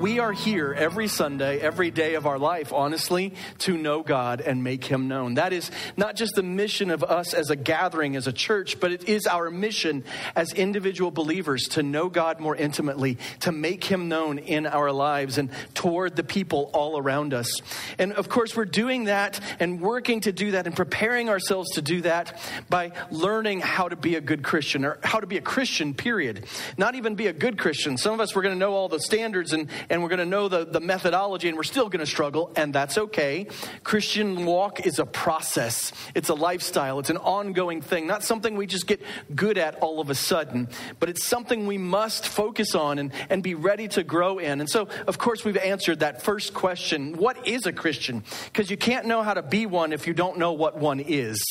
we are here every Sunday, every day of our life, honestly, to know God and make Him known. That is not just the mission of us as a gathering, as a church, but it is our mission as individual believers to know God more intimately, to make Him known in our lives and toward the people all around us. And of course, we're doing that and working to do that and preparing ourselves to do that by learning how to be a good Christian or how to be a Christian, period. Not even be a good Christian. Some of us, we're going to know all the standards and, and we're going to know the, the methodology and we're still going to struggle, and that's okay. Christian walk is a process, it's a lifestyle, it's an ongoing thing, not something we just get good at all of a sudden, but it's something we must focus on and, and be ready to grow in. And so, of course, we've answered that first question what is a Christian? Because you can't know how to be one if you don't know what one is.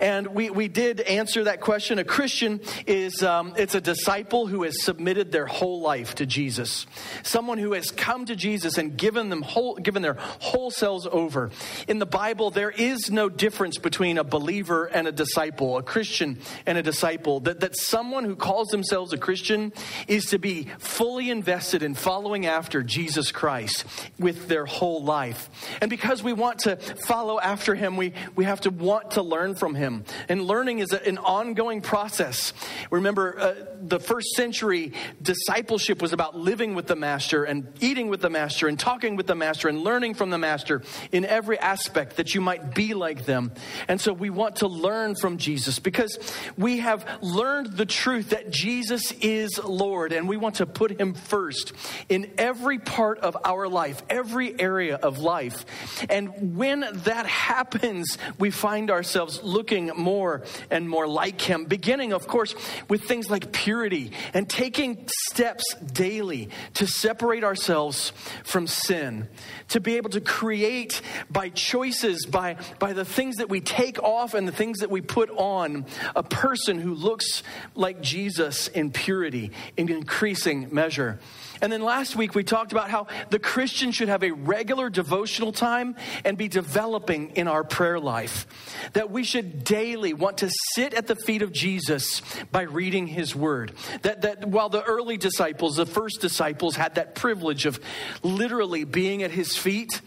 And we, we did answer that question. A Christian is um, it's a disciple who has submitted their whole life to Jesus, someone who has come to Jesus and given them whole, given their whole selves over. In the Bible, there is no difference between a believer and a disciple, a Christian and a disciple. That, that someone who calls themselves a Christian is to be fully invested in following after Jesus Christ with their whole life. And because we want to follow after him, we, we have to want to learn from him. And learning is an ongoing process. Remember, uh, the first century discipleship was about living with the master and eating with the master and talking with the master and learning from the master in every aspect that you might be like them. And so we want to learn from Jesus because we have learned the truth that Jesus is Lord and we want to put him first in every part of our life, every area of life. And when that happens, we find ourselves looking more and more like him, beginning, of course, with things like purity and taking steps daily to separate ourselves from sin, to be able to create by choices, by, by the things that we take off and the things that we put on, a person who looks like Jesus in purity, in increasing measure. And then last week we talked about how the Christian should have a regular devotional time and be developing in our prayer life. That we should daily want to sit at the feet of Jesus by reading his word. That, that while the early disciples, the first disciples, had that privilege of literally being at his feet,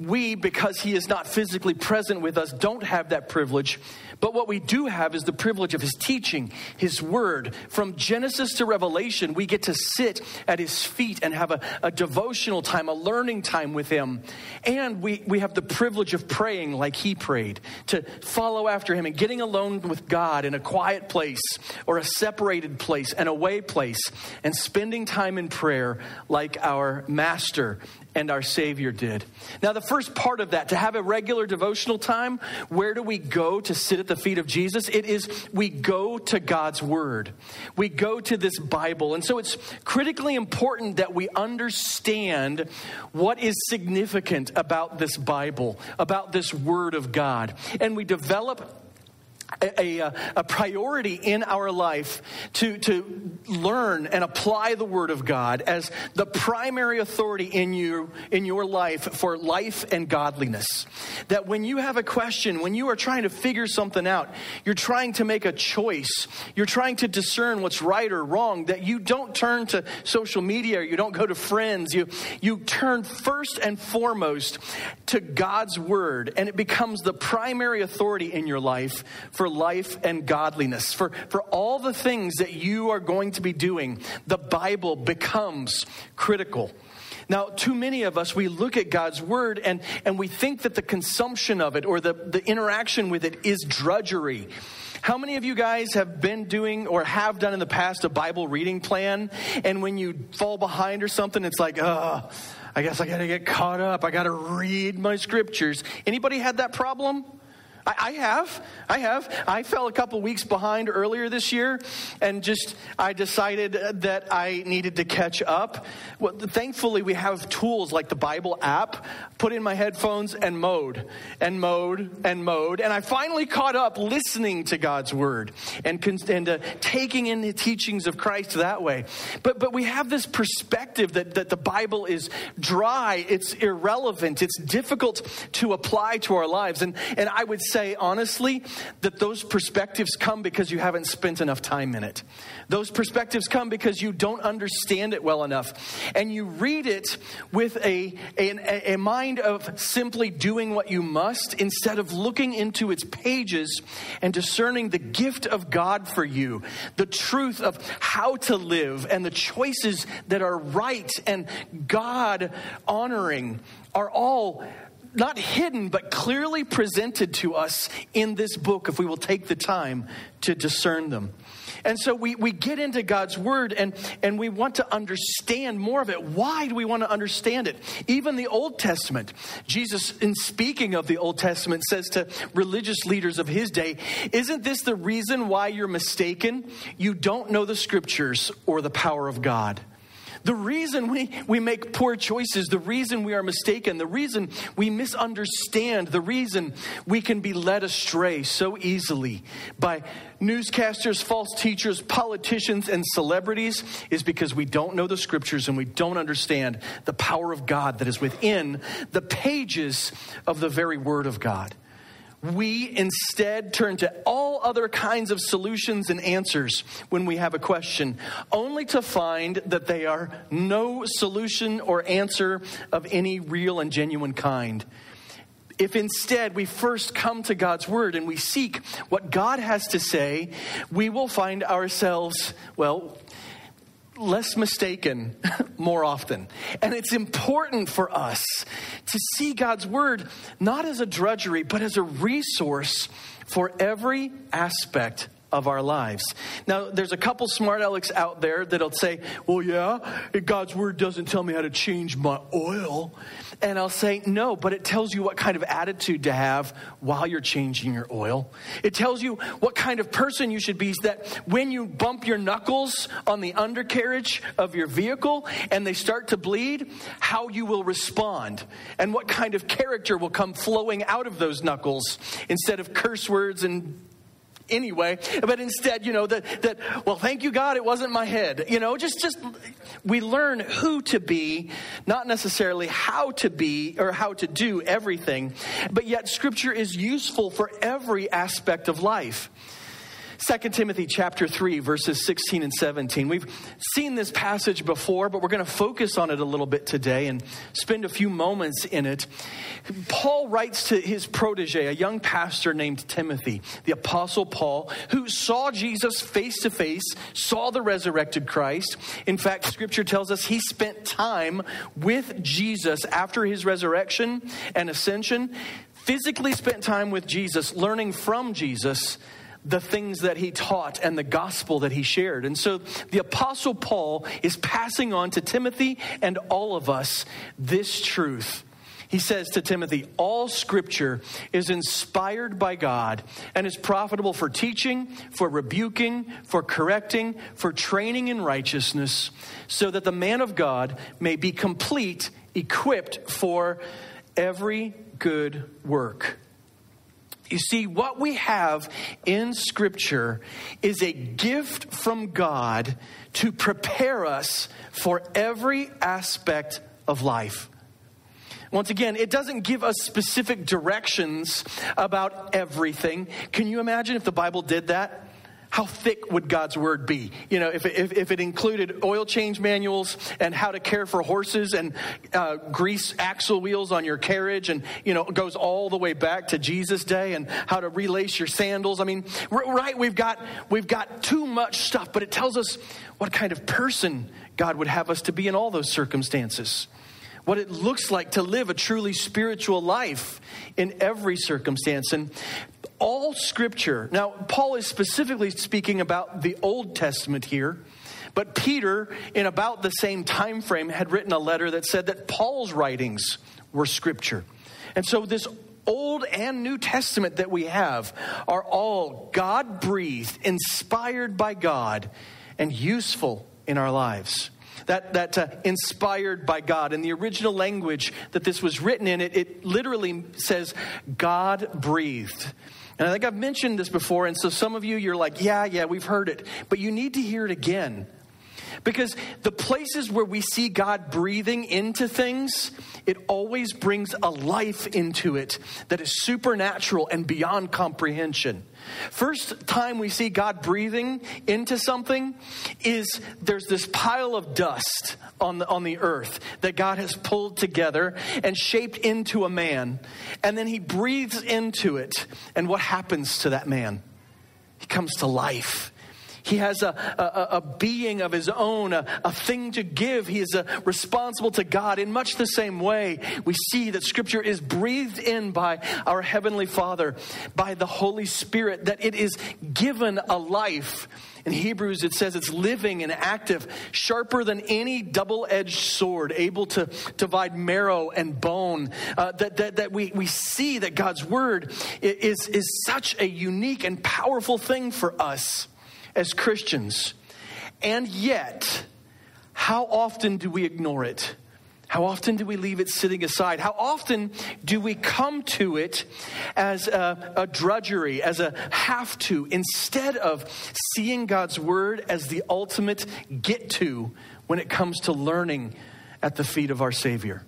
we, because he is not physically present with us, don't have that privilege. But what we do have is the privilege of his teaching, his word. From Genesis to Revelation, we get to sit at his feet and have a, a devotional time, a learning time with him. And we, we have the privilege of praying like he prayed, to follow after him and getting alone with God in a quiet place or a separated place, an away place, and spending time in prayer like our master and our Savior did. Now, the first part of that, to have a regular devotional time, where do we go to sit at the feet of Jesus? It is we go to God's Word. We go to this Bible. And so it's critically important that we understand what is significant about this Bible, about this Word of God. And we develop a, a, uh, a, priority in our life to, to learn and apply the Word of God as the primary authority in you in your life for life and godliness. That when you have a question, when you are trying to figure something out, you're trying to make a choice, you're trying to discern what's right or wrong, that you don't turn to social media, you don't go to friends, you, you turn first and foremost to God's Word, and it becomes the primary authority in your life for life and godliness, for, for all the things that you are going to be doing, the Bible becomes critical. Now, too many of us, we look at God's word and, and we think that the consumption of it or the, the interaction with it is drudgery. How many of you guys have been doing or have done in the past a Bible reading plan? And when you fall behind or something, it's like, oh, I guess I got to get caught up. I got to read my scriptures. Anybody had that problem? I, I have. I have. I fell a couple weeks behind earlier this year and just, I decided that I needed to catch up. Well, thankfully, we have tools like the Bible app. Put in my headphones and mowed, and mowed, and mowed. And I finally caught up listening to God's word and, and uh, taking in the teachings of Christ that way. But, but we have this perspective that, that the Bible is dry, it's irrelevant, it's difficult to apply to our lives. And, and I would say, honestly, that those perspectives come because you haven't spent enough time in it. Those perspectives come because you don't understand it well enough. And you read it with a, a, a mind of simply doing what you must instead of looking into its pages and discerning the gift of God for you, the truth of how to live, and the choices that are right and God honoring are all not hidden, but clearly presented to us in this book if we will take the time to discern them. And so we, we get into God's word and, and we want to understand more of it. Why do we want to understand it? Even the Old Testament, Jesus, in speaking of the Old Testament, says to religious leaders of his day, Isn't this the reason why you're mistaken? You don't know the scriptures or the power of God. The reason we, we make poor choices, the reason we are mistaken, the reason we misunderstand, the reason we can be led astray so easily by newscasters, false teachers, politicians, and celebrities is because we don't know the scriptures and we don't understand the power of God that is within the pages of the very Word of God we instead turn to all other kinds of solutions and answers when we have a question, only to find that they are no solution or answer of any real and genuine kind. If instead we first come to God's Word and we seek what God has to say, we will find ourselves, well, less mistaken more often. And it's important for us to see God's word not as a drudgery, but as a resource for every aspect of our lives. Now, there's a couple smart alecks out there that'll say, well, yeah, God's word doesn't tell me how to change my oil. And I'll say, no, but it tells you what kind of attitude to have while you're changing your oil. It tells you what kind of person you should be that when you bump your knuckles on the undercarriage of your vehicle and they start to bleed, how you will respond and what kind of character will come flowing out of those knuckles instead of curse words and anyway, but instead, you know, that, that, well, thank you, God, it wasn't my head. You know, just, just, we learn who to be, not necessarily how to be or how to do everything, but yet scripture is useful for every aspect of life. 2 Timothy chapter 3 verses 16 and 17. We've seen this passage before, but we're going to focus on it a little bit today and spend a few moments in it. Paul writes to his protege, a young pastor named Timothy, the apostle Paul, who saw Jesus face to face, saw the resurrected Christ. In fact, scripture tells us he spent time with Jesus after his resurrection and ascension, physically spent time with Jesus, learning from Jesus the things that he taught and the gospel that he shared. And so the Apostle Paul is passing on to Timothy and all of us this truth. He says to Timothy, All scripture is inspired by God and is profitable for teaching, for rebuking, for correcting, for training in righteousness, so that the man of God may be complete, equipped for every good work. You see, what we have in Scripture is a gift from God to prepare us for every aspect of life. Once again, it doesn't give us specific directions about everything. Can you imagine if the Bible did that? How thick would God's word be? You know, if, if, if it included oil change manuals and how to care for horses and uh, grease axle wheels on your carriage and, you know, goes all the way back to Jesus' day and how to relace your sandals. I mean, right, we've got, we've got too much stuff, but it tells us what kind of person God would have us to be in all those circumstances what it looks like to live a truly spiritual life in every circumstance. And all scripture, now, Paul is specifically speaking about the Old Testament here. But Peter, in about the same time frame, had written a letter that said that Paul's writings were scripture. And so this Old and New Testament that we have are all God breathed, inspired by God, and useful in our lives. That, that uh, inspired by God. In the original language that this was written in, it, it literally says God breathed. And I think I've mentioned this before, and so some of you, you're like, yeah, yeah, we've heard it. But you need to hear it again. Because the places where we see God breathing into things, it always brings a life into it that is supernatural and beyond comprehension. First time we see God breathing into something is there's this pile of dust on the, on the earth that God has pulled together and shaped into a man. And then he breathes into it. And what happens to that man? He comes to life. He has a, a, a, being of his own, a, a thing to give. He is uh, responsible to God. In much the same way, we see that Scripture is breathed in by our Heavenly Father, by the Holy Spirit, that it is given a life. In Hebrews, it says it's living and active, sharper than any double edged sword, able to divide marrow and bone. Uh, that that, that we, we see that God's Word is, is such a unique and powerful thing for us as Christians. And yet, how often do we ignore it? How often do we leave it sitting aside? How often do we come to it as a, a, drudgery, as a have to, instead of seeing God's word as the ultimate get to when it comes to learning at the feet of our Savior?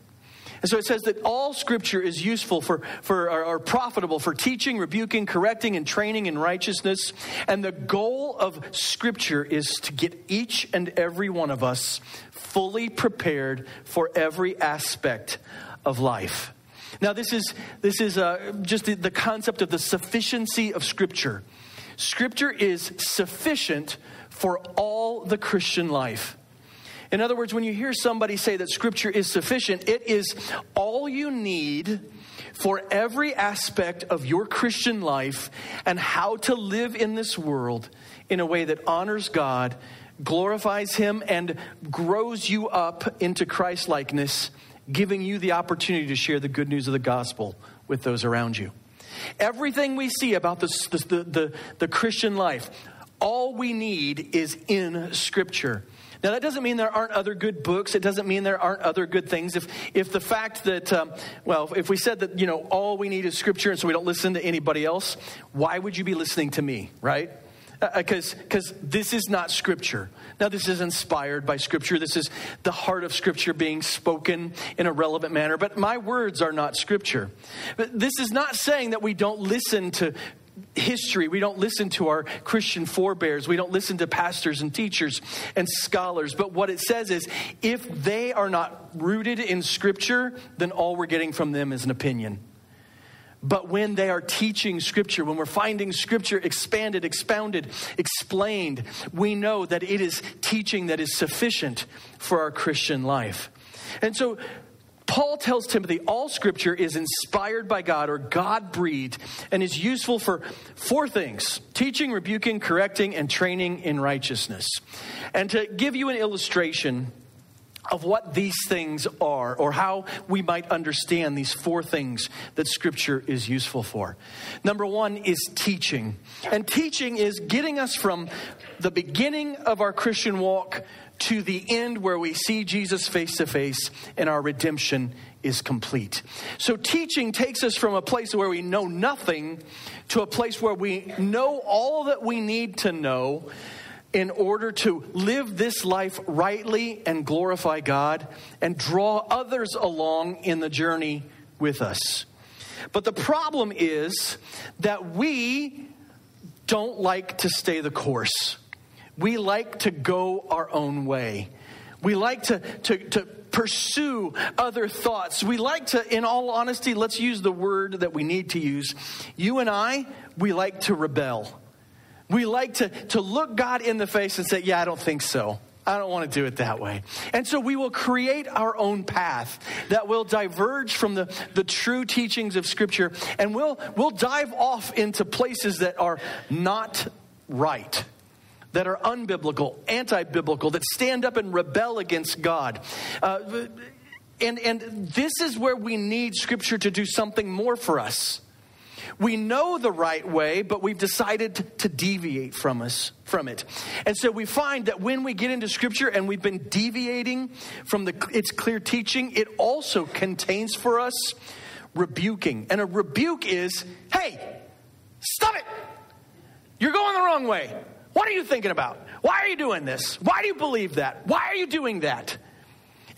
And so it says that all scripture is useful for, for or, or profitable for teaching, rebuking, correcting, and training in righteousness. And the goal of scripture is to get each and every one of us fully prepared for every aspect of life. Now, this is, this is uh, just the, the concept of the sufficiency of Scripture. Scripture is sufficient for all the Christian life. In other words, when you hear somebody say that Scripture is sufficient, it is all you need for every aspect of your Christian life and how to live in this world in a way that honors God, glorifies Him, and grows you up into Christ likeness, giving you the opportunity to share the good news of the gospel with those around you. Everything we see about the, the, the, the Christian life, all we need is in Scripture. Now, that doesn't mean there aren't other good books. It doesn't mean there aren't other good things. If, if the fact that, um, well, if we said that, you know, all we need is scripture and so we don't listen to anybody else, why would you be listening to me, right? Because uh, because this is not scripture. Now, this is inspired by scripture. This is the heart of scripture being spoken in a relevant manner. But my words are not scripture. But this is not saying that we don't listen to history. We don't listen to our Christian forebears. We don't listen to pastors and teachers and scholars. But what it says is if they are not rooted in Scripture, then all we're getting from them is an opinion. But when they are teaching Scripture, when we're finding Scripture expanded, expounded, explained, we know that it is teaching that is sufficient for our Christian life. And so Paul tells Timothy all scripture is inspired by God or God breathed and is useful for four things teaching, rebuking, correcting, and training in righteousness. And to give you an illustration of what these things are or how we might understand these four things that scripture is useful for. Number one is teaching. And teaching is getting us from the beginning of our Christian walk to the end where we see Jesus face to face and our redemption is complete. So, teaching takes us from a place where we know nothing to a place where we know all that we need to know in order to live this life rightly and glorify God and draw others along in the journey with us. But the problem is that we don't like to stay the course. We like to go our own way. We like to, to, to pursue other thoughts. We like to, in all honesty, let's use the word that we need to use. You and I, we like to rebel. We like to, to look God in the face and say, Yeah, I don't think so. I don't want to do it that way. And so we will create our own path that will diverge from the, the true teachings of Scripture and we'll, we'll dive off into places that are not right that are unbiblical, anti biblical, that stand up and rebel against God. Uh, And, and this is where we need Scripture to do something more for us. We know the right way, but we've decided to deviate from us from it. And so we find that when we get into scripture and we've been deviating from the its clear teaching, it also contains for us rebuking. And a rebuke is, "Hey, stop it. You're going the wrong way. What are you thinking about? Why are you doing this? Why do you believe that? Why are you doing that?"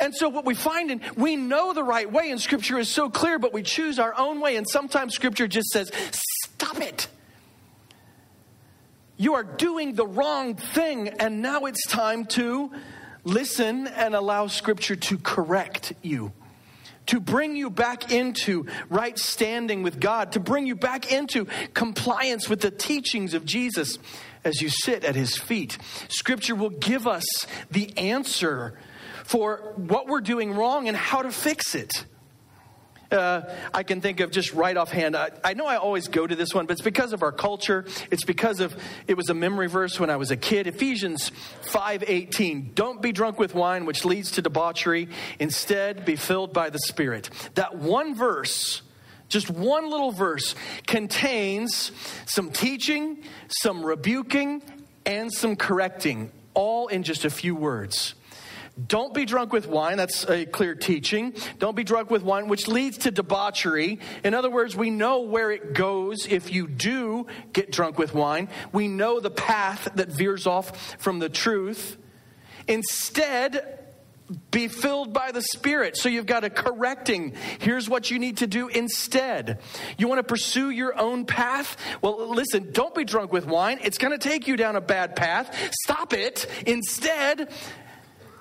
And so what we find in we know the right way and scripture is so clear but we choose our own way and sometimes scripture just says stop it. You are doing the wrong thing and now it's time to listen and allow scripture to correct you. To bring you back into right standing with God, to bring you back into compliance with the teachings of Jesus as you sit at his feet. Scripture will give us the answer for what we're doing wrong and how to fix it. Uh, I can think of just right offhand. I, I know I always go to this one, but it's because of our culture. It's because of it was a memory verse when I was a kid. Ephesians five eighteen. Don't be drunk with wine, which leads to debauchery. Instead, be filled by the Spirit. That one verse. Just one little verse contains some teaching, some rebuking, and some correcting, all in just a few words. Don't be drunk with wine. That's a clear teaching. Don't be drunk with wine, which leads to debauchery. In other words, we know where it goes if you do get drunk with wine. We know the path that veers off from the truth. Instead, be filled by the Spirit. So you've got a correcting. Here's what you need to do instead. You want to pursue your own path? Well, listen, don't be drunk with wine. It's going to take you down a bad path. Stop it. Instead,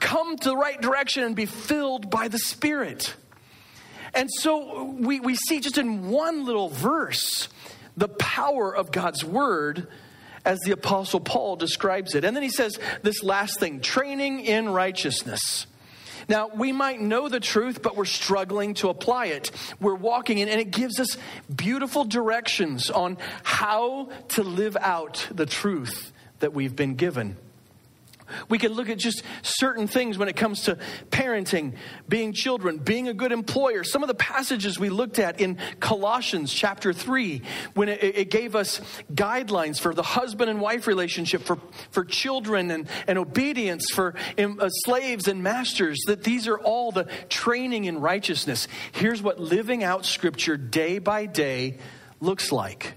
come to the right direction and be filled by the Spirit. And so we, we see just in one little verse the power of God's Word as the Apostle Paul describes it. And then he says this last thing training in righteousness. Now, we might know the truth, but we're struggling to apply it. We're walking in, and it gives us beautiful directions on how to live out the truth that we've been given. We can look at just certain things when it comes to parenting, being children, being a good employer. Some of the passages we looked at in Colossians chapter 3, when it, it gave us guidelines for the husband and wife relationship, for, for children and, and obedience, for um, uh, slaves and masters, that these are all the training in righteousness. Here's what living out Scripture day by day looks like.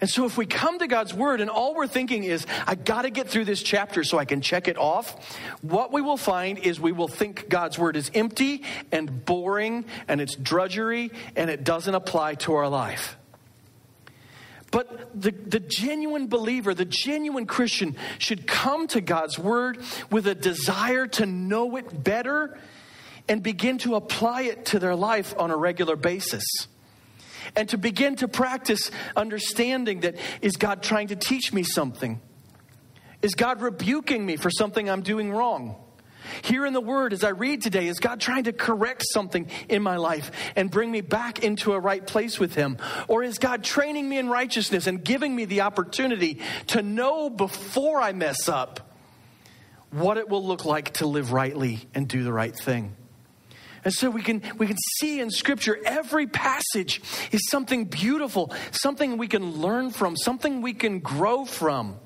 And so if we come to God's word and all we're thinking is, I got to get through this chapter so I can check it off, what we will find is we will think God's word is empty and boring and it's drudgery and it doesn't apply to our life. But the, the genuine believer, the genuine Christian should come to God's word with a desire to know it better and begin to apply it to their life on a regular basis and to begin to practice understanding that is God trying to teach me something? Is God rebuking me for something I'm doing wrong? Here in the Word, as I read today, is God trying to correct something in my life and bring me back into a right place with Him? Or is God training me in righteousness and giving me the opportunity to know before I mess up what it will look like to live rightly and do the right thing? And so we can, we can see in Scripture every passage is something beautiful, something we can learn from, something we can grow from,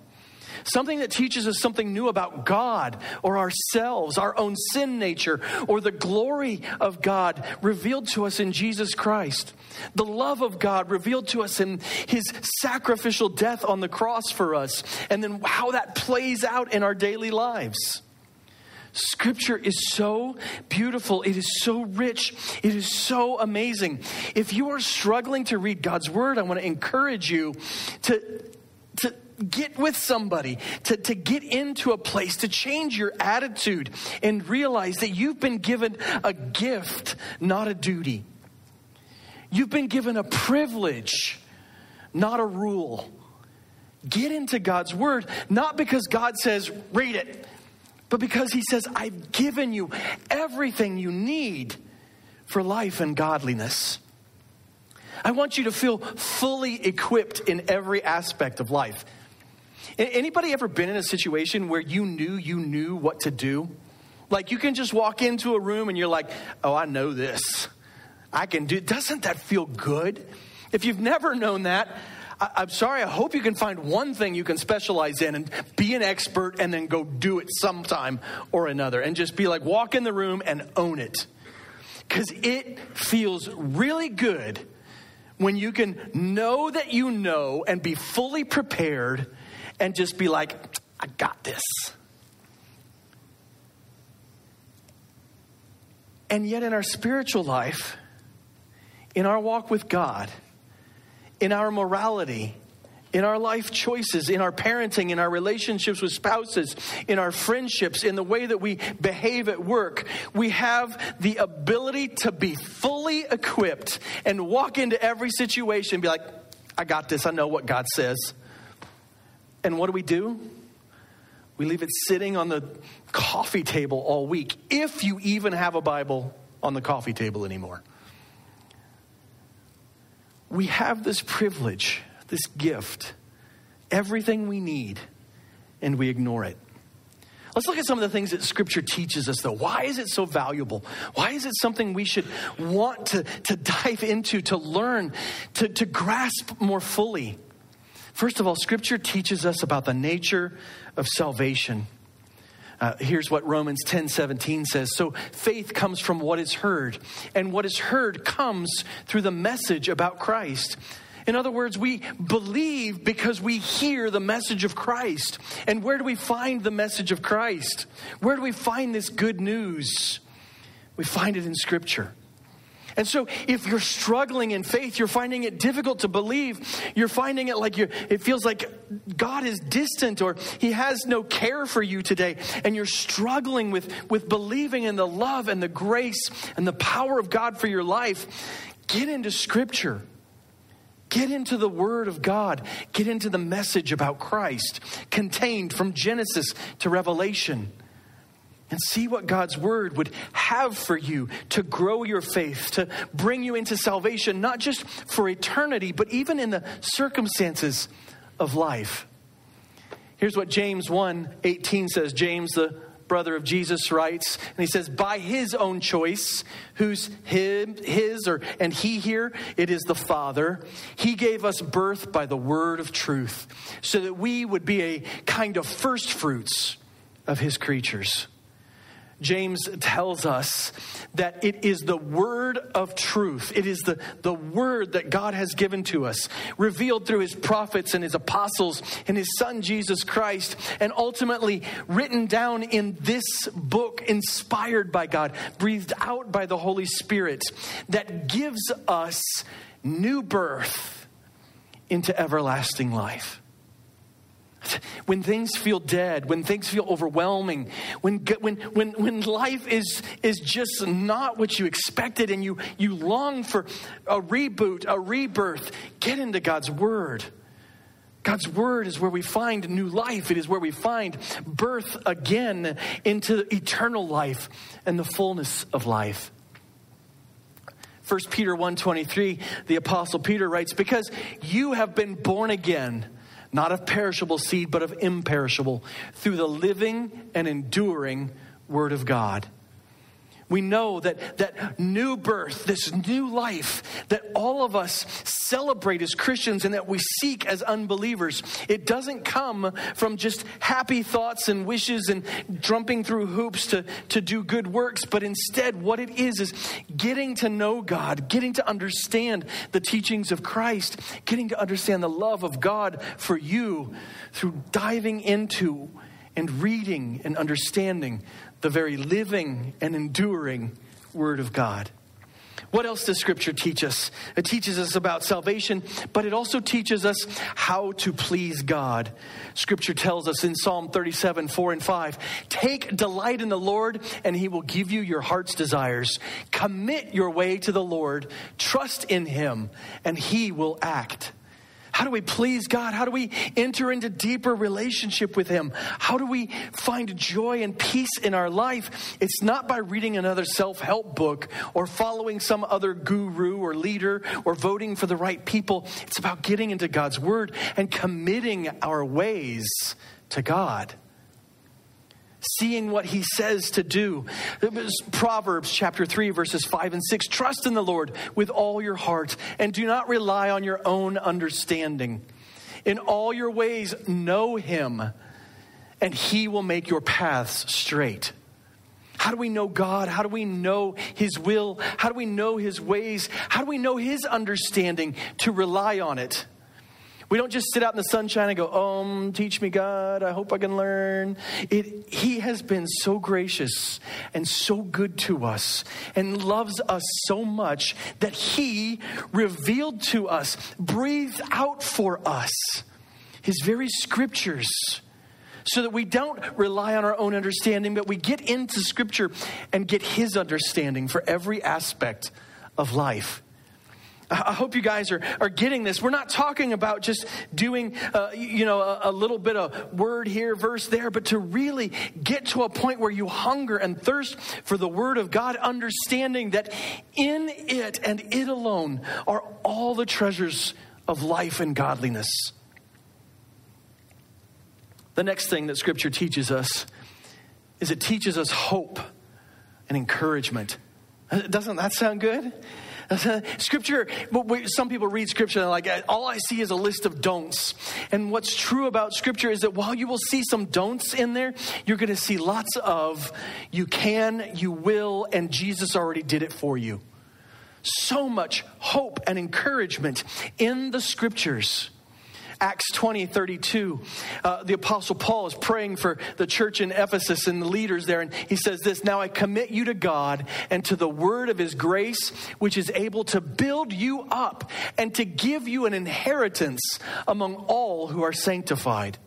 something that teaches us something new about God or ourselves, our own sin nature, or the glory of God revealed to us in Jesus Christ, the love of God revealed to us in His sacrificial death on the cross for us, and then how that plays out in our daily lives. Scripture is so beautiful. It is so rich. It is so amazing. If you are struggling to read God's Word, I want to encourage you to, to get with somebody, to, to get into a place, to change your attitude and realize that you've been given a gift, not a duty. You've been given a privilege, not a rule. Get into God's Word, not because God says, read it but because he says, I've given you everything you need for life and godliness. I want you to feel fully equipped in every aspect of life. Anybody ever been in a situation where you knew you knew what to do? Like you can just walk into a room and you're like, oh, I know this. I can do. Doesn't that feel good? If you've never known that, I, am sorry. I hope you can find one thing you can specialize in and be an expert and then go do it sometime or another and just be like, walk in the room and own it. Because it feels really good when you can know that you know and be fully prepared and just be like, I got this. And yet, in our spiritual life, in our walk with God, in our morality, in our life choices, in our parenting, in our relationships with spouses, in our friendships, in the way that we behave at work, we have the ability to be fully equipped and walk into every situation and be like, I got this. I know what God says. And what do we do? We leave it sitting on the coffee table all week, if you even have a Bible on the coffee table anymore. We have this privilege this gift, everything we need, and we ignore it. Let's look at some of the things that Scripture teaches us, though. Why is it so valuable? Why is it something we should want to, to dive into, to learn, to, to grasp more fully? First of all, Scripture teaches us about the nature of salvation. Uh, here's what Romans 10 17 says. So faith comes from what is heard, and what is heard comes through the message about Christ. In other words, we believe because we hear the message of Christ. And where do we find the message of Christ? Where do we find this good news? We find it in Scripture. And so, if you're struggling in faith, you're finding it difficult to believe, you're finding it like you it feels like God is distant or He has no care for you today, and you're struggling with, with believing in the love and the grace and the power of God for your life, get into Scripture. Get into the Word of God. Get into the message about Christ contained from Genesis to Revelation. And see what God's Word would have for you to grow your faith, to bring you into salvation, not just for eternity, but even in the circumstances of life. Here's what James 1 18 says. James, the brother of Jesus, writes, and he says, by his own choice, who's him, his, or, and he here, it is the Father. He gave us birth by the word of truth, so that we would be a kind of first fruits of his creatures. James tells us that it is the word of truth. It is the, the word that God has given to us, revealed through his prophets and his apostles and his son Jesus Christ, and ultimately written down in this book, inspired by God, breathed out by the Holy Spirit, that gives us new birth into everlasting life when things feel dead, when things feel overwhelming, when, when, when, when life is, is just not what you expected and you, you long for a reboot, a rebirth, get into God's Word. God's Word is where we find new life. It is where we find birth again into eternal life and the fullness of life. 1 Peter 1:23 the apostle Peter writes because you have been born again not of perishable seed, but of imperishable, through the living and enduring Word of God. We know that, that new birth, this new life that all of us celebrate as Christians and that we seek as unbelievers, it doesn't come from just happy thoughts and wishes and jumping through hoops to, to do good works, but instead, what it is is getting to know God, getting to understand the teachings of Christ, getting to understand the love of God for you through diving into and reading and understanding the very living and enduring Word of God. What else does Scripture teach us? It teaches us about salvation, but it also teaches us how to please God. Scripture tells us in Psalm 37 4 and 5 Take delight in the Lord, and he will give you your heart's desires. Commit your way to the Lord, trust in him, and he will act. How do we please God? How do we enter into deeper relationship with Him? How do we find joy and peace in our life? It's not by reading another self help book or following some other guru or leader or voting for the right people. It's about getting into God's Word and committing our ways to God. Seeing what he says to do. Proverbs chapter 3, verses 5 and 6 Trust in the Lord with all your heart and do not rely on your own understanding. In all your ways, know him, and he will make your paths straight. How do we know God? How do we know His will? How do we know His ways? How do we know His understanding to rely on it? We don't just sit out in the sunshine and go, Um, teach me, God. I hope I can learn. It, he has been so gracious and so good to us and loves us so much that He revealed to us, breathed out for us His very scriptures so that we don't rely on our own understanding, but we get into Scripture and get His understanding for every aspect of life. I hope you guys are, are getting this. We're not talking about just doing, uh, you know, a, a, little bit of word here, verse there, but to really get to a point where you hunger and thirst for the Word of God, understanding that in it and it alone are all the treasures of life and godliness. The next thing that Scripture teaches us is it teaches us hope and encouragement. Doesn't that sound good? Scripture, some people read Scripture and like, all I see is a list of don'ts. And what's true about Scripture is that while you will see some don'ts in there, you're going to see lots of you can, you will, and Jesus already did it for you. So much hope and encouragement in the Scriptures. Acts 20, 32, uh, the Apostle Paul is praying for the church in Ephesus and the leaders there, and he says this Now I commit you to God and to the word of his grace, which is able to build you up and to give you an inheritance among all who are sanctified.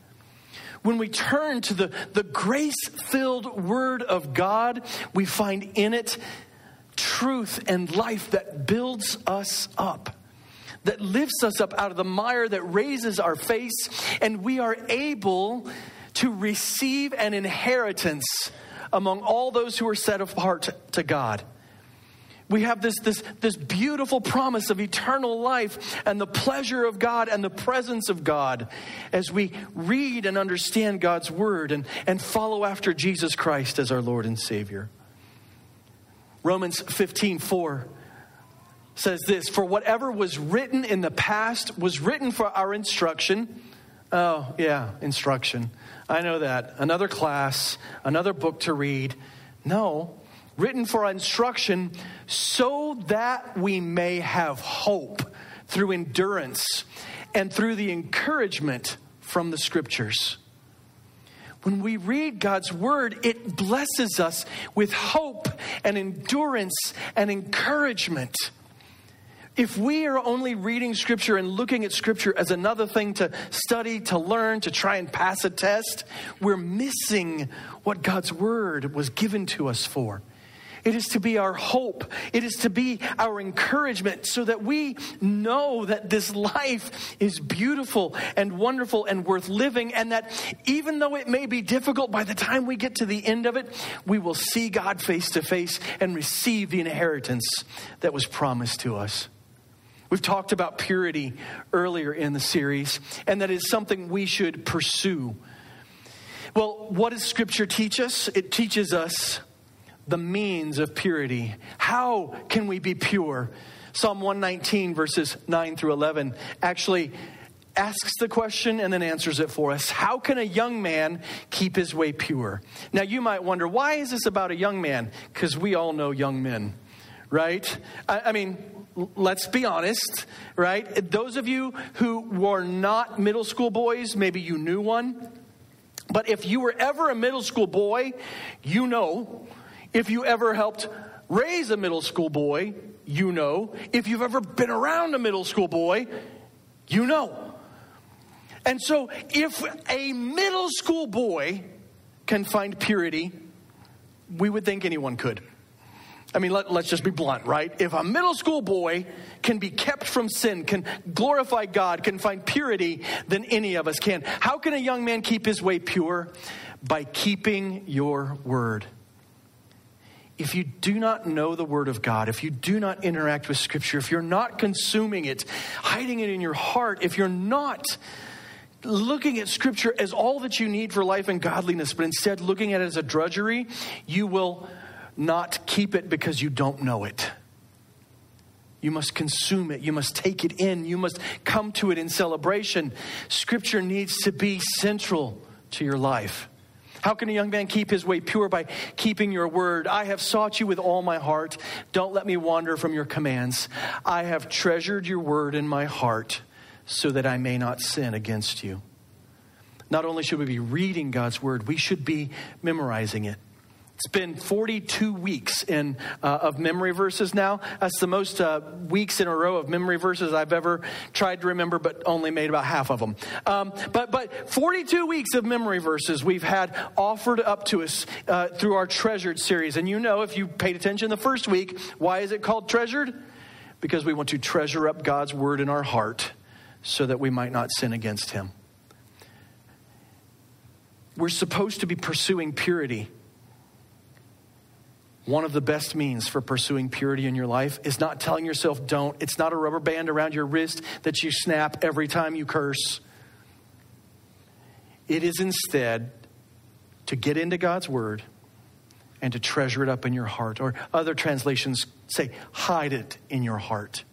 When we turn to the, the grace filled Word of God, we find in it truth and life that builds us up that lifts us up out of the mire, that raises our face, and we are able to receive an inheritance among all those who are set apart to God. We have this, this, this beautiful promise of eternal life and the pleasure of God and the presence of God as we read and understand God's word and, and follow after Jesus Christ as our Lord and Savior. Romans 15 4 says this For whatever was written in the past was written for our instruction. Oh, yeah, instruction. I know that. Another class, another book to read. No, written for instruction so that we may have hope through endurance and through the encouragement from the scriptures. When we read God's word, it blesses us with hope and endurance and encouragement if we are only reading Scripture and looking at Scripture as another thing to study, to learn, to try and pass a test, we're missing what God's Word was given to us for. It is to be our hope. It is to be our encouragement so that we know that this life is beautiful and wonderful and worth living, and that even though it may be difficult, by the time we get to the end of it, we will see God face to face and receive the inheritance that was promised to us. We've talked about purity earlier in the series, and that is something we should pursue. Well, what does Scripture teach us? It teaches us the means of purity. How can we be pure? Psalm 119, verses 9 through 11, actually asks the question and then answers it for us. How can a young man keep his way pure? Now, you might wonder, why is this about a young man? Because we all know young men, right? I, I mean, let's be honest, right? Those of you who were not middle school boys, maybe you knew one. But if you were ever a middle school boy, you know. If you ever helped raise a middle school boy, you know. If you've ever been around a middle school boy, you know. And so, if a middle school boy can find purity, we would think anyone could. I mean, let, us just be blunt, right? If a middle school boy can be kept from sin, can glorify God, can find purity, then any of us can. How can a young man keep his way pure? By keeping your word. If you do not know the Word of God, if you do not interact with Scripture, if you're not consuming it, hiding it in your heart, if you're not looking at Scripture as all that you need for life and godliness, but instead looking at it as a drudgery, you will not keep it because you don't know it. You must consume it. You must take it in. You must come to it in celebration. Scripture needs to be central to your life. How can a young man keep his way pure? By keeping your word. I have sought you with all my heart. Don't let me wander from your commands. I have treasured your word in my heart so that I may not sin against you. Not only should we be reading God's word, we should be memorizing it. It's been 42 weeks in, uh, of memory verses now. That's the most uh, weeks in a row of memory verses I've ever tried to remember, but only made about half of them. Um, but, but 42 weeks of memory verses we've had offered up to us uh, through our Treasured series. And you know, if you paid attention the first week, why is it called Treasured? Because we want to treasure up God's word in our heart so that we might not sin against Him. We're supposed to be pursuing purity one of the best means for pursuing purity in your life is not telling yourself don't. It's not a rubber band around your wrist that you snap every time you curse. It is instead to get into God's word and to treasure it up in your heart. Or other translations say, hide it in your heart.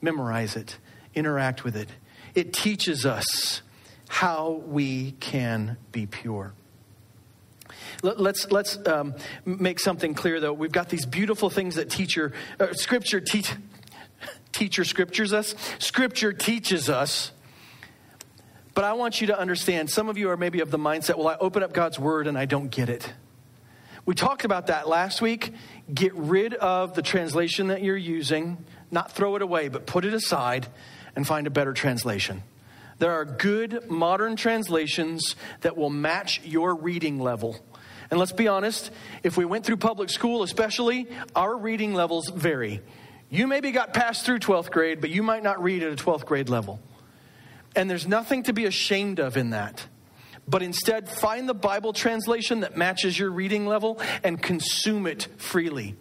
Memorize it, interact with it. It teaches us how we can be pure. Let's let's um, make something clear though. We've got these beautiful things that teacher uh, Scripture teach teacher scriptures us. Scripture teaches us. But I want you to understand. Some of you are maybe of the mindset, well, I open up God's word and I don't get it. We talked about that last week. Get rid of the translation that you're using, not throw it away, but put it aside and find a better translation. There are good modern translations that will match your reading level. And let's be honest, if we went through public school, especially, our reading levels vary. You maybe got passed through 12th grade, but you might not read at a 12th grade level. And there's nothing to be ashamed of in that. But instead, find the Bible translation that matches your reading level and consume it freely.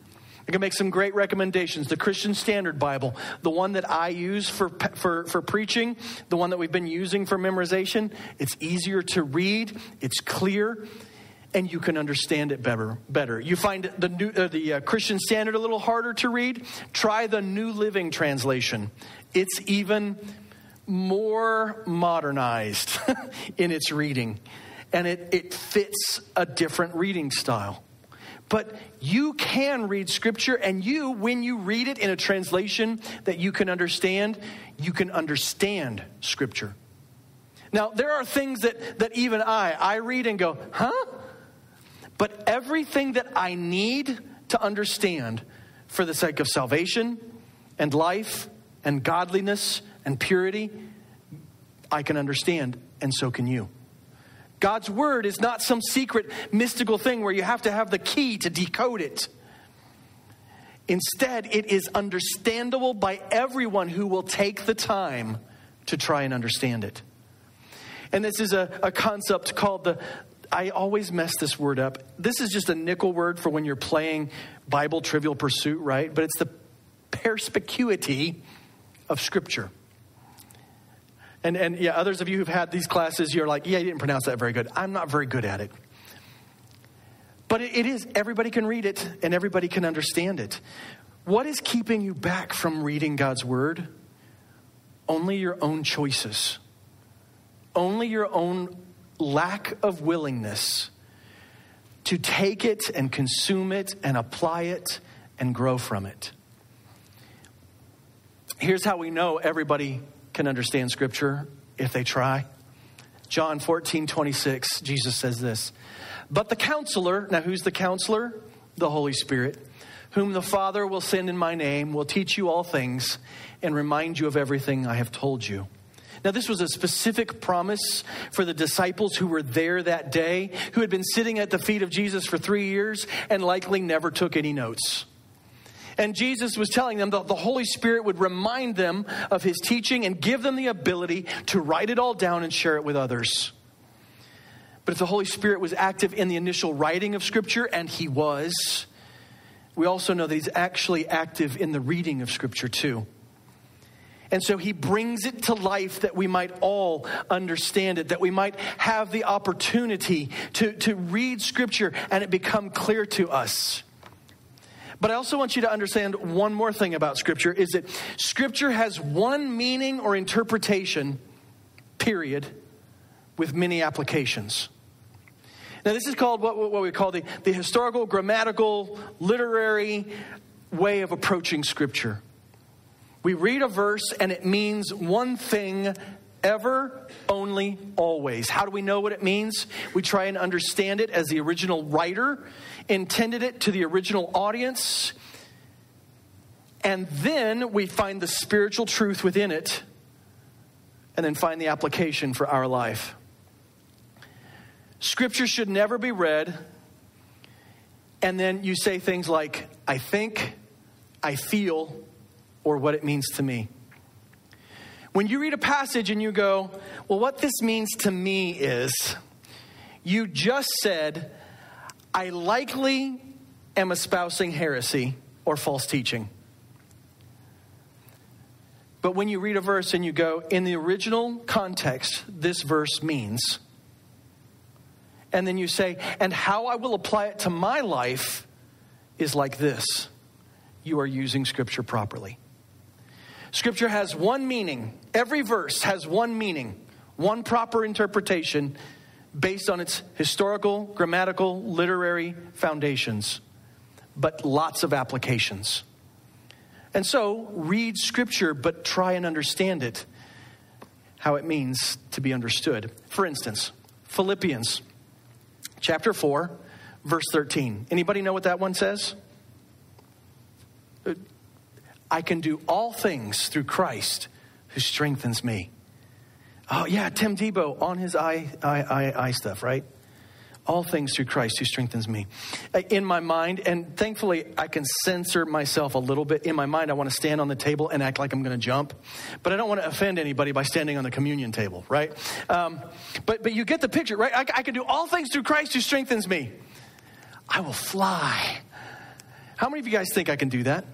I can make some great recommendations. The Christian Standard Bible, the one that I use for, for, for preaching, the one that we've been using for memorization, it's easier to read, it's clear, and you can understand it better. Better. You find the new, uh, the uh, Christian Standard a little harder to read. Try the New Living Translation. It's even more modernized in its reading, and it, it fits a different reading style. But you can read Scripture, and you, when you read it in a translation that you can understand, you can understand Scripture. Now, there are things that, that even I, I read and go, huh? But everything that I need to understand for the sake of salvation and life and godliness and purity, I can understand, and so can you. God's word is not some secret mystical thing where you have to have the key to decode it. Instead, it is understandable by everyone who will take the time to try and understand it. And this is a, a concept called the, I always mess this word up. This is just a nickel word for when you're playing Bible Trivial Pursuit, right? But it's the perspicuity of Scripture. And, and yeah, others of you who've had these classes, you're like, yeah, you didn't pronounce that very good. I'm not very good at it. But it, it is, everybody can read it and everybody can understand it. What is keeping you back from reading God's Word? Only your own choices. Only your own lack of willingness to take it and consume it and apply it and grow from it. Here's how we know everybody can understand Scripture if they try. John 14, 26, Jesus says this. But the counselor, now who's the counselor? The Holy Spirit, whom the Father will send in my name, will teach you all things and remind you of everything I have told you. Now, this was a specific promise for the disciples who were there that day, who had been sitting at the feet of Jesus for three years and likely never took any notes. And Jesus was telling them that the Holy Spirit would remind them of his teaching and give them the ability to write it all down and share it with others. But if the Holy Spirit was active in the initial writing of Scripture, and he was, we also know that he's actually active in the reading of Scripture too. And so he brings it to life that we might all understand it, that we might have the opportunity to, to read scripture and it become clear to us. But I also want you to understand one more thing about scripture is that scripture has one meaning or interpretation, period, with many applications. Now, this is called what, what we call the, the historical, grammatical, literary way of approaching scripture. We read a verse and it means one thing ever, only, always. How do we know what it means? We try and understand it as the original writer intended it to the original audience. And then we find the spiritual truth within it and then find the application for our life. Scripture should never be read and then you say things like, I think, I feel, or what it means to me. When you read a passage and you go, well, what this means to me is, you just said, I likely am espousing heresy or false teaching. But when you read a verse and you go, in the original context, this verse means, and then you say, and how I will apply it to my life is like this you are using Scripture properly. Scripture has one meaning. Every verse has one meaning, one proper interpretation based on its historical, grammatical, literary foundations, but lots of applications. And so, read Scripture, but try and understand it, how it means to be understood. For instance, Philippians chapter 4, verse 13. Anybody know what that one says? Uh, I can do all things through Christ who strengthens me. Oh, yeah, Tim Tebow on his I, I, I, eye stuff, right? All things through Christ who strengthens me. Uh, in my mind, and thankfully I can censor myself a little bit. In my mind, I want to stand on the table and act like I'm going to jump, but I don't want to offend anybody by standing on the communion table, right? Um, but, but you get the picture, right? I, I can do all things through Christ who strengthens me. I will fly. How many of you guys think I can do that?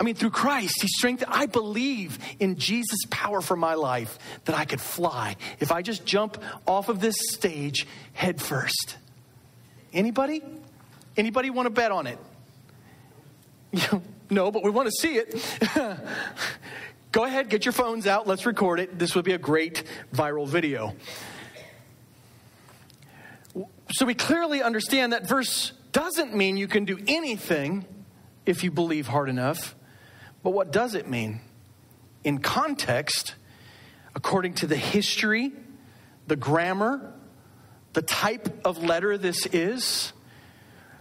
I mean, through Christ, He strengthened. I believe in Jesus' power for my life that I could fly if I just jump off of this stage head first. Anybody? Anybody want to bet on it? no, but we want to see it. Go ahead, get your phones out. Let's record it. This would be a great viral video. So we clearly understand that verse doesn't mean you can do anything if you believe hard enough. But what does it mean? In context, according to the history, the grammar, the type of letter this is,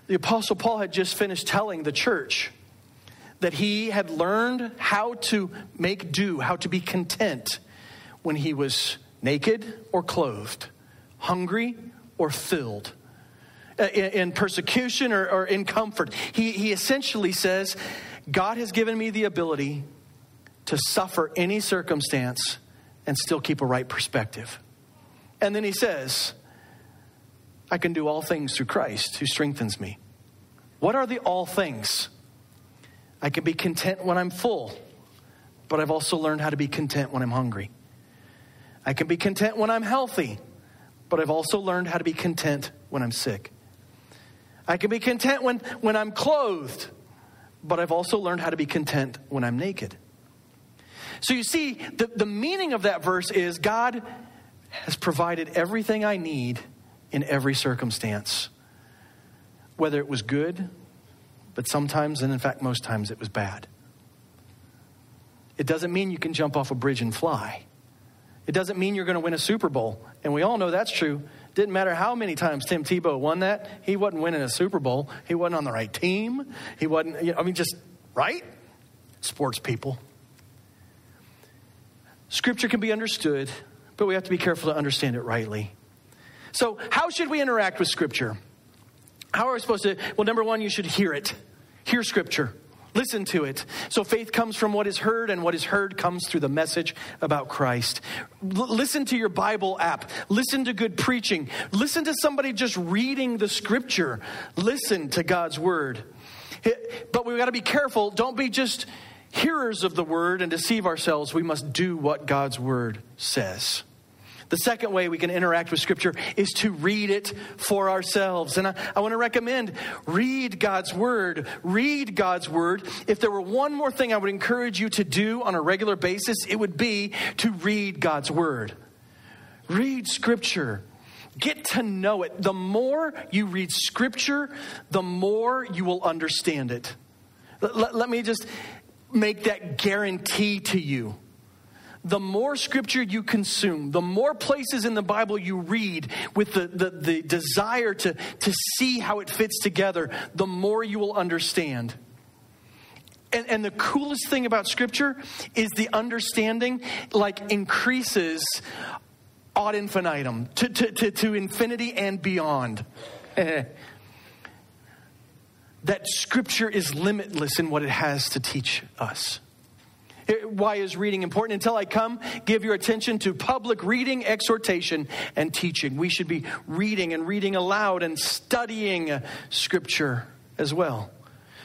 the Apostle Paul had just finished telling the church that he had learned how to make do, how to be content when he was naked or clothed, hungry or filled, uh, in, persecution or, or in comfort. He, he essentially says, God has given me the ability to suffer any circumstance and still keep a right perspective. And then he says, I can do all things through Christ who strengthens me. What are the all things? I can be content when I'm full, but I've also learned how to be content when I'm hungry. I can be content when I'm healthy, but I've also learned how to be content when I'm sick. I can be content when, when I'm clothed, but I've also learned how to be content when I'm naked. So you see, the, the meaning of that verse is God has provided everything I need in every circumstance, whether it was good, but sometimes, and in fact, most times, it was bad. It doesn't mean you can jump off a bridge and fly. It doesn't mean you're going to win a Super Bowl. And we all know that's true. Didn't matter how many times Tim Tebow won that, he wasn't winning a Super Bowl. He wasn't on the right team. He wasn't, you know, I mean, just, right? Sports people. Scripture can be understood, but we have to be careful to understand it rightly. So, how should we interact with Scripture? How are we supposed to? Well, number one, you should hear it. Hear Scripture. Listen to it. So faith comes from what is heard, and what is heard comes through the message about Christ. L- listen to your Bible app. Listen to good preaching. Listen to somebody just reading the scripture. Listen to God's word. But we've got to be careful. Don't be just hearers of the word and deceive ourselves, we must do what God's word says. The second way we can interact with Scripture is to read it for ourselves. And I, I want to recommend read God's Word. Read God's Word. If there were one more thing I would encourage you to do on a regular basis, it would be to read God's Word. Read Scripture. Get to know it. The more you read Scripture, the more you will understand it. Let, let me just make that guarantee to you the more scripture you consume, the more places in the Bible you read with the, the, the, desire to, to see how it fits together, the more you will understand. And, and the coolest thing about scripture is the understanding like increases ad infinitum to, to, to, to infinity and beyond. that scripture is limitless in what it has to teach us. Why is reading important? Until I come, give your attention to public reading, exhortation, and teaching. We should be reading and reading aloud and studying Scripture as well.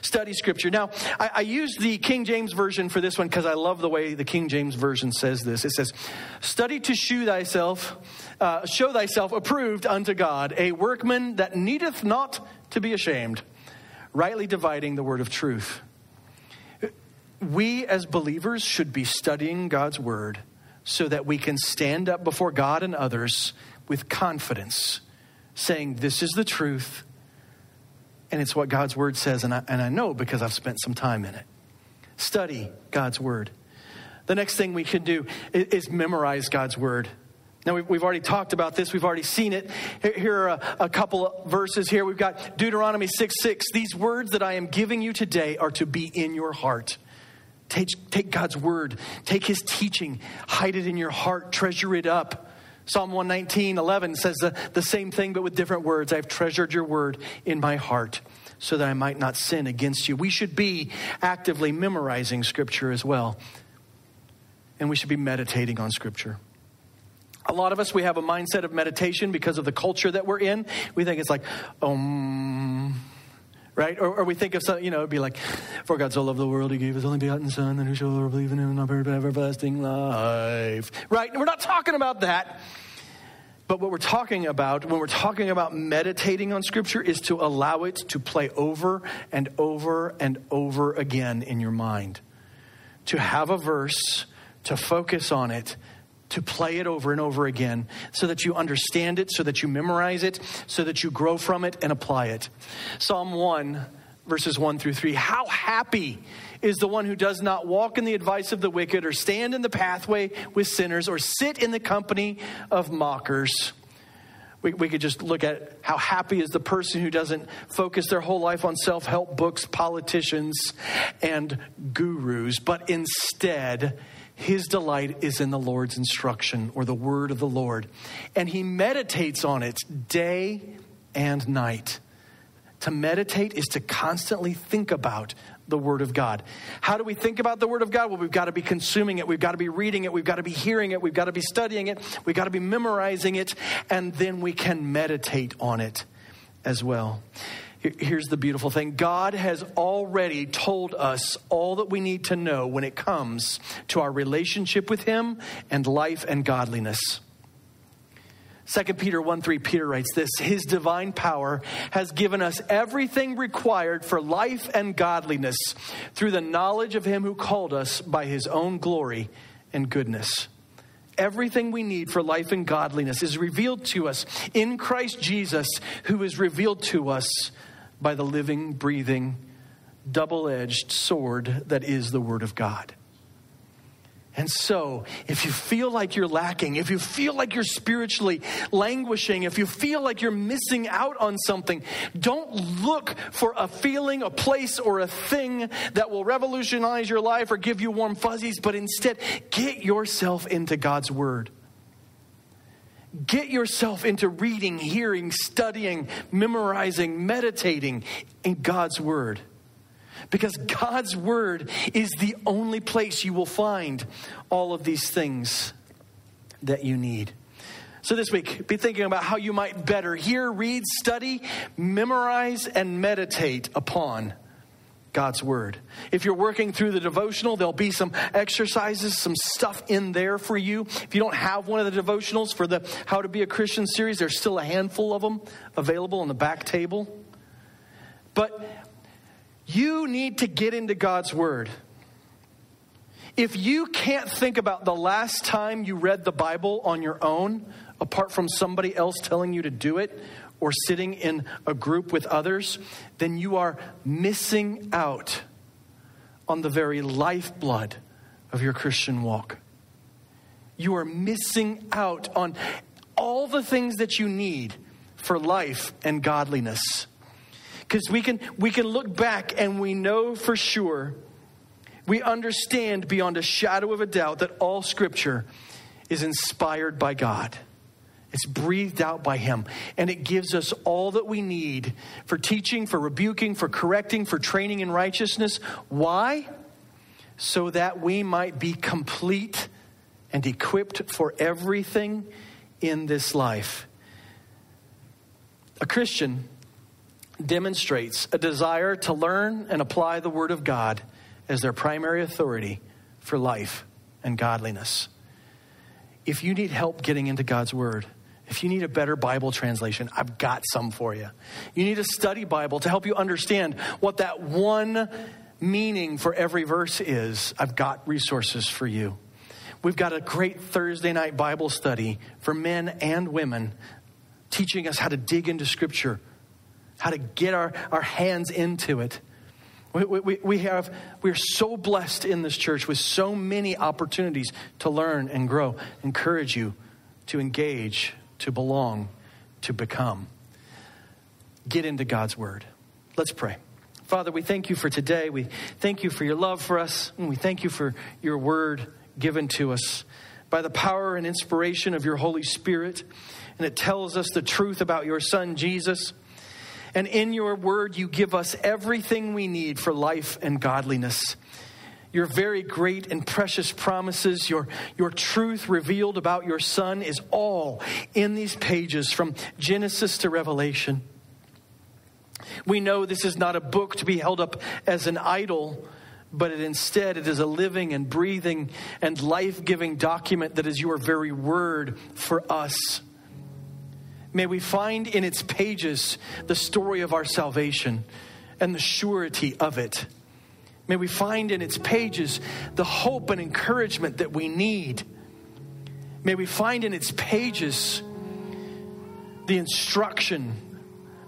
Study Scripture. Now, I, I use the King James Version for this one because I love the way the King James Version says this. It says, Study to shew thyself, uh, show thyself approved unto God, a workman that needeth not to be ashamed, rightly dividing the word of truth we as believers should be studying God's word so that we can stand up before God and others with confidence, saying, This is the truth, and it's what God's word says, and I, and I know because I've spent some time in it. Study God's word. The next thing we can do is, is memorize God's word. Now, we've, we've, already talked about this. We've already seen it. Here are a, a couple of verses here. We've got Deuteronomy 6 6. These words that I am giving you today are to be in your heart. Take, take God's word, take his teaching, hide it in your heart, treasure it up. Psalm 119, 11 says the, the same thing, but with different words. I've treasured your word in my heart so that I might not sin against you. We should be actively memorizing scripture as well. And we should be meditating on scripture. A lot of us, we have a mindset of meditation because of the culture that we're in. We think it's like, um, right? Or, or, we think of something, you know, it'd be like, For God so loved the world, he gave his only begotten Son, and who shall ever believe in him not perish but everlasting life, right? And we're not talking about that. But what we're talking about when we're talking about meditating on Scripture is to allow it to play over and over and over again in your mind. To have a verse, to focus on it, to play it over and over again so that you understand it, so that you memorize it, so that you grow from it and apply it. Psalm 1, verses 1 through 3. How happy is the one who does not walk in the advice of the wicked, or stand in the pathway with sinners, or sit in the company of mockers. We, we could just look at how happy is the person who doesn't focus their whole life on self help books, politicians, and gurus, but instead his delight is in the Lord's instruction or the word of the Lord. And he meditates on it day and night. To meditate is to constantly think about the Word of God. How do we think about the Word of God? Well, we've got to be consuming it. We've got to be reading it. We've got to be hearing it. We've got to be studying it. We've got to be memorizing it. And then we can meditate on it as well. Here's the beautiful thing God has already told us all that we need to know when it comes to our relationship with Him and life and godliness. 2 Peter 1 3, Peter writes this His divine power has given us everything required for life and godliness through the knowledge of Him who called us by His own glory and goodness. Everything we need for life and godliness is revealed to us in Christ Jesus, who is revealed to us by the living, breathing, double edged sword that is the Word of God. And so, if you feel like you're lacking, if you feel like you're spiritually languishing, if you feel like you're missing out on something, don't look for a feeling, a place, or a thing that will revolutionize your life or give you warm fuzzies, but instead, get yourself into God's Word. Get yourself into reading, hearing, studying, memorizing, meditating in God's Word. Because God's Word is the only place you will find all of these things that you need. So, this week, be thinking about how you might better hear, read, study, memorize, and meditate upon God's Word. If you're working through the devotional, there'll be some exercises, some stuff in there for you. If you don't have one of the devotionals for the How to Be a Christian series, there's still a handful of them available on the back table. But you need to get into God's Word. If you can't think about the last time you read the Bible on your own, apart from somebody else telling you to do it, or sitting in a group with others, then you are missing out on the very lifeblood of your Christian walk. You are missing out on all the things that you need for life and godliness. Because we can, we can look back and we know for sure, we understand beyond a shadow of a doubt that all Scripture is inspired by God. It's breathed out by Him. And it gives us all that we need for teaching, for rebuking, for correcting, for training in righteousness. Why? So that we might be complete and equipped for everything in this life. A Christian demonstrates a desire to learn and apply the Word of God as their primary authority for life and godliness. If you need help getting into God's Word, if you need a better Bible translation, I've got some for you. You need a study Bible to help you understand what that one meaning for every verse is. I've got resources for you. We've got a great Thursday night Bible study for men and women teaching us how to dig into Scripture, how to get our, our hands into it. We, we, we have, we're so blessed in this church with so many opportunities to learn and grow. Encourage you to engage to belong, to become. Get into God's Word. Let's pray. Father, we thank you for today. We thank you for your love for us, and we thank you for your Word given to us by the power and inspiration of your Holy Spirit. And it tells us the truth about your Son, Jesus. And in your Word, you give us everything we need for life and godliness your very great and precious promises, your, your truth revealed about your Son is all in these pages from Genesis to Revelation. We know this is not a book to be held up as an idol, but it, instead it is a living and breathing and life giving document that is your very word for us. May we find in its pages the story of our salvation and the surety of it. May we find in its pages the hope and encouragement that we need. May we find in its pages the instruction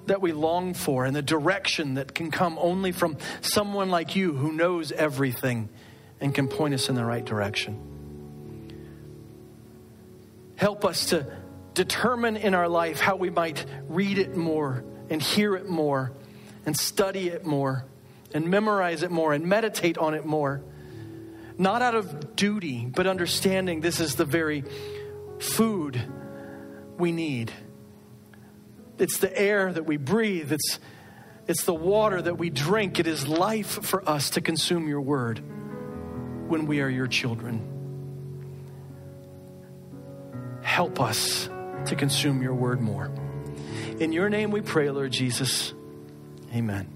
that we long for and the direction that can come only from someone like you who knows everything and can point us in the right direction. Help us to determine in our life how we might read it more and hear it more and study it more and memorize it more and meditate on it more. Not out of duty, but understanding this is the very food we need. It's the air that we breathe, it's, it's the water that we drink. It is life for us to consume your word when we are your children. Help us to consume your word more. In your name we pray, Lord Jesus. Amen.